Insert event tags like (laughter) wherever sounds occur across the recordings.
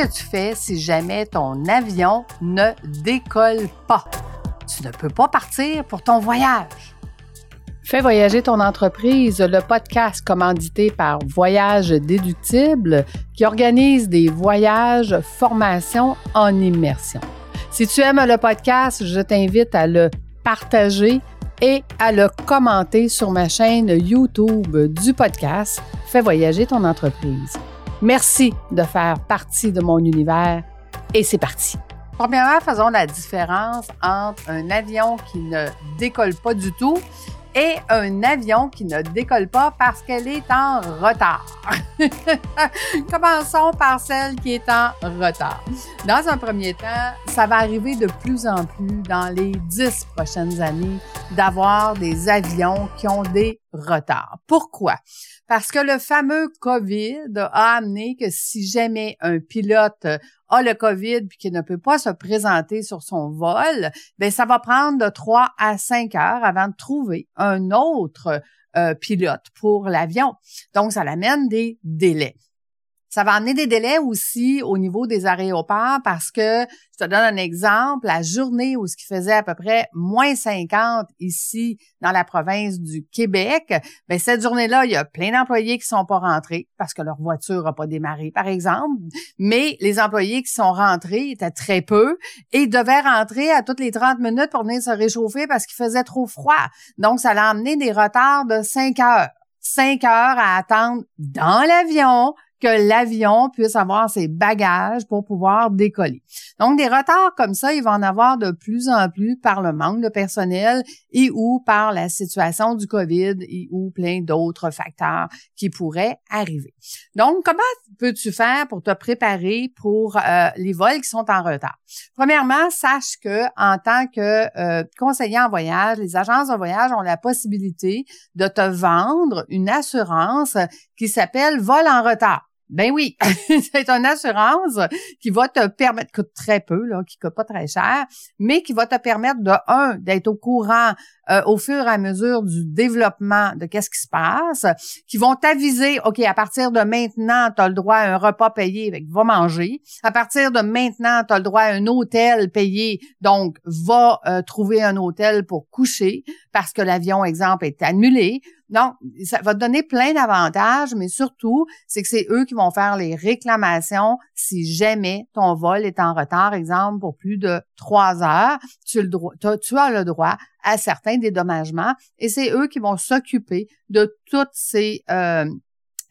que tu fais si jamais ton avion ne décolle pas? Tu ne peux pas partir pour ton voyage. Fais voyager ton entreprise, le podcast commandité par Voyage Déductible qui organise des voyages, formations en immersion. Si tu aimes le podcast, je t'invite à le partager et à le commenter sur ma chaîne YouTube du podcast Fais voyager ton entreprise. Merci de faire partie de mon univers et c'est parti. Premièrement, faisons la différence entre un avion qui ne décolle pas du tout et un avion qui ne décolle pas parce qu'elle est en retard. (laughs) (laughs) Commençons par celle qui est en retard. Dans un premier temps, ça va arriver de plus en plus dans les dix prochaines années d'avoir des avions qui ont des retards. Pourquoi? Parce que le fameux COVID a amené que si jamais un pilote a le COVID puis qu'il ne peut pas se présenter sur son vol, ben ça va prendre de 3 à 5 heures avant de trouver un autre euh, pilote pour l'avion. Donc, ça l'amène des délais. Ça va amener des délais aussi au niveau des aéroports parce que, je te donne un exemple, la journée où ce qui faisait à peu près moins 50 ici dans la province du Québec, ben cette journée-là, il y a plein d'employés qui sont pas rentrés parce que leur voiture n'a pas démarré, par exemple. Mais les employés qui sont rentrés étaient très peu et devaient rentrer à toutes les 30 minutes pour venir se réchauffer parce qu'il faisait trop froid. Donc, ça a amené des retards de 5 heures. 5 heures à attendre dans l'avion que l'avion puisse avoir ses bagages pour pouvoir décoller. Donc, des retards comme ça, il va en avoir de plus en plus par le manque de personnel et ou par la situation du COVID et ou plein d'autres facteurs qui pourraient arriver. Donc, comment peux-tu faire pour te préparer pour euh, les vols qui sont en retard? Premièrement, sache que en tant que euh, conseiller en voyage, les agences de voyage ont la possibilité de te vendre une assurance qui s'appelle vol en retard. Ben oui, (laughs) c'est une assurance qui va te permettre, coûte très peu, là, qui coûte pas très cher, mais qui va te permettre de, un, d'être au courant euh, au fur et à mesure du développement de qu'est-ce qui se passe, qui vont t'aviser, OK, à partir de maintenant, tu as le droit à un repas payé, avec va manger. À partir de maintenant, tu as le droit à un hôtel payé, donc va euh, trouver un hôtel pour coucher parce que l'avion, exemple, est annulé. Donc, ça va te donner plein d'avantages, mais surtout, c'est que c'est eux qui vont faire les réclamations si jamais ton vol est en retard, exemple, pour plus de trois heures. Tu, le tu as le droit à certains dédommagements et c'est eux qui vont s'occuper de tous ces, euh,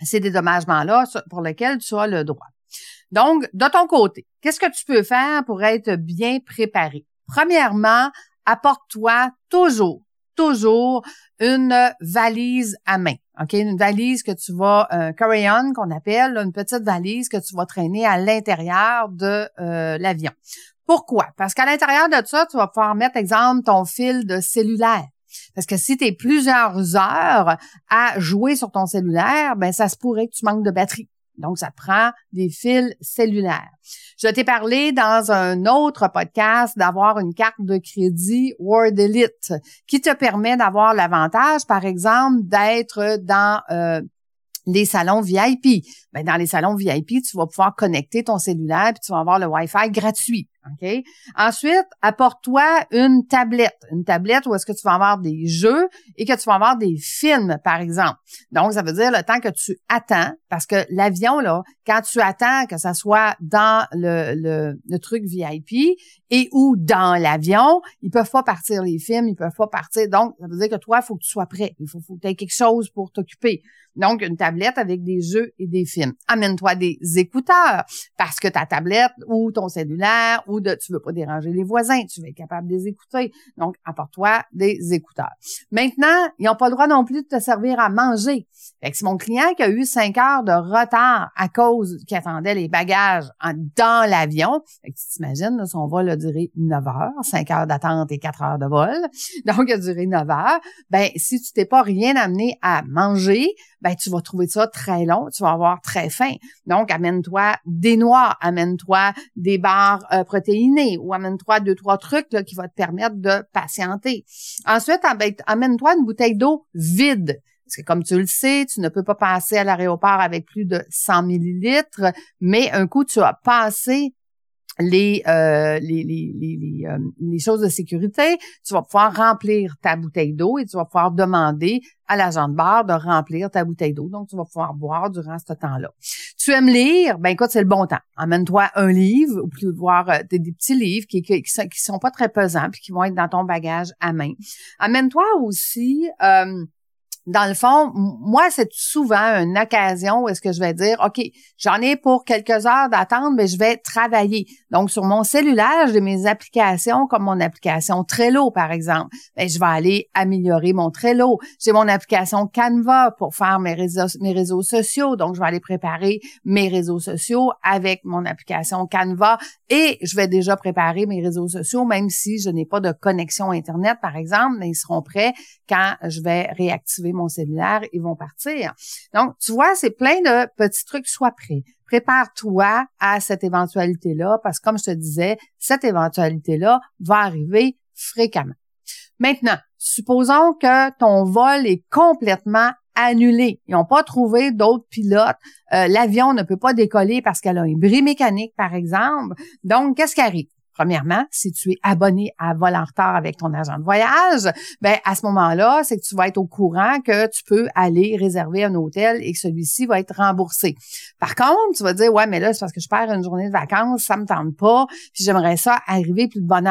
ces dédommagements-là pour lesquels tu as le droit. Donc, de ton côté, qu'est-ce que tu peux faire pour être bien préparé? Premièrement, apporte-toi toujours toujours une valise à main. OK? Une valise que tu vas, un carry-on qu'on appelle, une petite valise que tu vas traîner à l'intérieur de euh, l'avion. Pourquoi? Parce qu'à l'intérieur de ça, tu vas pouvoir mettre, exemple, ton fil de cellulaire. Parce que si tu es plusieurs heures à jouer sur ton cellulaire, ben ça se pourrait que tu manques de batterie. Donc, ça prend des fils cellulaires. Je t'ai parlé dans un autre podcast d'avoir une carte de crédit Word Elite qui te permet d'avoir l'avantage, par exemple, d'être dans euh, les salons VIP. Ben, dans les salons VIP, tu vas pouvoir connecter ton cellulaire puis tu vas avoir le Wi-Fi gratuit. Ensuite, apporte-toi une tablette. Une tablette où est-ce que tu vas avoir des jeux et que tu vas avoir des films, par exemple. Donc, ça veut dire le temps que tu attends, parce que l'avion, là, quand tu attends que ça soit dans le, le, le truc VIP et ou dans l'avion, ils peuvent pas partir les films, ils peuvent pas partir. Donc, ça veut dire que toi, il faut que tu sois prêt. Il faut, faut que tu aies quelque chose pour t'occuper. Donc, une tablette avec des jeux et des films. Amène-toi des écouteurs parce que ta tablette ou ton cellulaire ou de, tu veux pas déranger les voisins, tu veux être capable de les écouter. Donc, apporte-toi des écouteurs. Maintenant, ils n'ont pas le droit non plus de te servir à manger. Fait que c'est mon client qui a eu cinq heures de retard à cause qu'il attendait les bagages dans l'avion. Tu t'imagines, son vol a duré 9 heures, 5 heures d'attente et 4 heures de vol. (laughs) Donc, il a duré 9 heures. Ben, si tu t'es pas rien amené à manger, ben, tu vas trouver ça très long, tu vas avoir très faim. Donc, amène-toi des noix, amène-toi des barres euh, protéinées ou amène-toi deux, trois trucs qui vont te permettre de patienter. Ensuite, amène-toi une bouteille d'eau vide Parce que comme tu le sais, tu ne peux pas passer à l'aéroport avec plus de 100 millilitres, mais un coup, tu as passé les, euh, les, les, les, euh, les, choses de sécurité, tu vas pouvoir remplir ta bouteille d'eau et tu vas pouvoir demander à l'agent de bar de remplir ta bouteille d'eau. Donc, tu vas pouvoir boire durant ce temps-là. Tu aimes lire? Ben écoute, c'est le bon temps. Emmène-toi un livre ou plus voir euh, des, petits livres qui, qui, qui, sont, pas très pesants puis qui vont être dans ton bagage à main. Amène-toi aussi... Euh, dans le fond, moi, c'est souvent une occasion où est-ce que je vais dire, OK, j'en ai pour quelques heures d'attente, mais je vais travailler. Donc, sur mon cellulaire, j'ai mes applications comme mon application Trello, par exemple. Bien, je vais aller améliorer mon Trello. J'ai mon application Canva pour faire mes réseaux, mes réseaux sociaux. Donc, je vais aller préparer mes réseaux sociaux avec mon application Canva et je vais déjà préparer mes réseaux sociaux, même si je n'ai pas de connexion Internet, par exemple, mais ils seront prêts quand je vais réactiver mon cellulaire, ils vont partir. Donc, tu vois, c'est plein de petits trucs. Sois prêt. Prépare-toi à cette éventualité-là, parce que comme je te disais, cette éventualité-là va arriver fréquemment. Maintenant, supposons que ton vol est complètement annulé. Ils n'ont pas trouvé d'autres pilotes. Euh, l'avion ne peut pas décoller parce qu'elle a un bris mécanique, par exemple. Donc, qu'est-ce qui arrive? Premièrement, si tu es abonné à Vol en retard avec ton agent de voyage, ben à ce moment-là, c'est que tu vas être au courant que tu peux aller réserver un hôtel et que celui-ci va être remboursé. Par contre, tu vas dire ouais, mais là c'est parce que je perds une journée de vacances, ça me tente pas, puis j'aimerais ça arriver plus de bonne.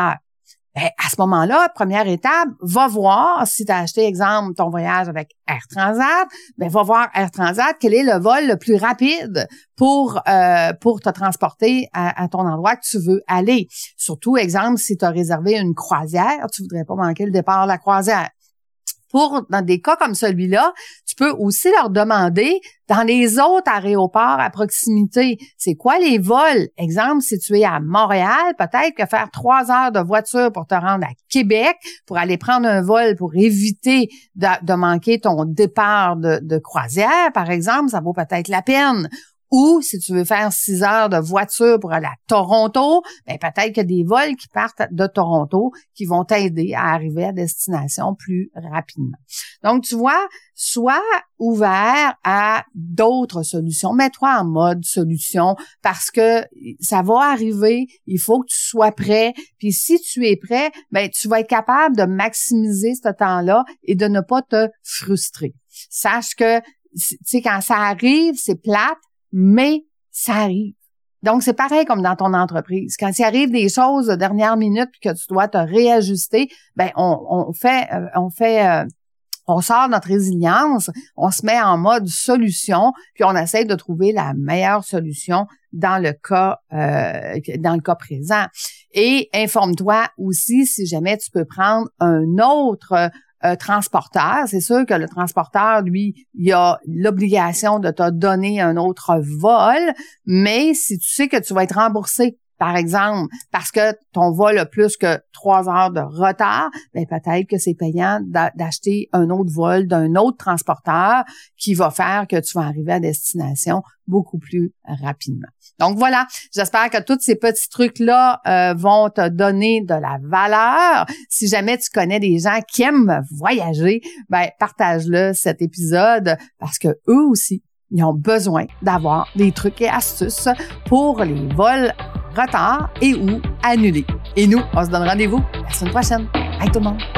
Ben, à ce moment-là, première étape, va voir si tu as acheté, exemple, ton voyage avec Air Transat, ben, va voir Air Transat, quel est le vol le plus rapide pour, euh, pour te transporter à, ton endroit que tu veux aller. Surtout, exemple, si tu as réservé une croisière, tu voudrais pas manquer le départ de la croisière pour, dans des cas comme celui-là, tu peux aussi leur demander dans les autres aéroports à proximité, c'est quoi les vols? Exemple, si tu es à Montréal, peut-être que faire trois heures de voiture pour te rendre à Québec, pour aller prendre un vol pour éviter de, manquer ton départ de, de croisière, par exemple, ça vaut peut-être la peine. Ou si tu veux faire six heures de voiture pour aller à Toronto, ben peut-être qu'il y a des vols qui partent de Toronto qui vont t'aider à arriver à destination plus rapidement. Donc, tu vois, sois ouvert à d'autres solutions. Mets-toi en mode solution parce que ça va arriver. Il faut que tu sois prêt. Puis si tu es prêt, ben tu vas être capable de maximiser ce temps-là et de ne pas te frustrer. Sache que tu sais, quand ça arrive, c'est plate, mais ça arrive. Donc, c'est pareil comme dans ton entreprise. Quand il arrive des choses de dernière minute que tu dois te réajuster, ben on, on fait, euh, on fait, euh, on sort notre résilience, on se met en mode solution, puis on essaie de trouver la meilleure solution dans le cas, euh, dans le cas présent. Et informe-toi aussi si jamais tu peux prendre un autre euh, transporteur, c'est sûr que le transporteur, lui, il a l'obligation de te donner un autre vol, mais si tu sais que tu vas être remboursé par exemple, parce que ton vol a plus que trois heures de retard, ben peut-être que c'est payant d'acheter un autre vol d'un autre transporteur qui va faire que tu vas arriver à destination beaucoup plus rapidement. Donc voilà, j'espère que tous ces petits trucs-là euh, vont te donner de la valeur. Si jamais tu connais des gens qui aiment voyager, ben partage-le cet épisode parce que eux aussi ils ont besoin d'avoir des trucs et astuces pour les vols retard et ou annulés. Et nous, on se donne rendez-vous la semaine prochaine. Bye tout le monde!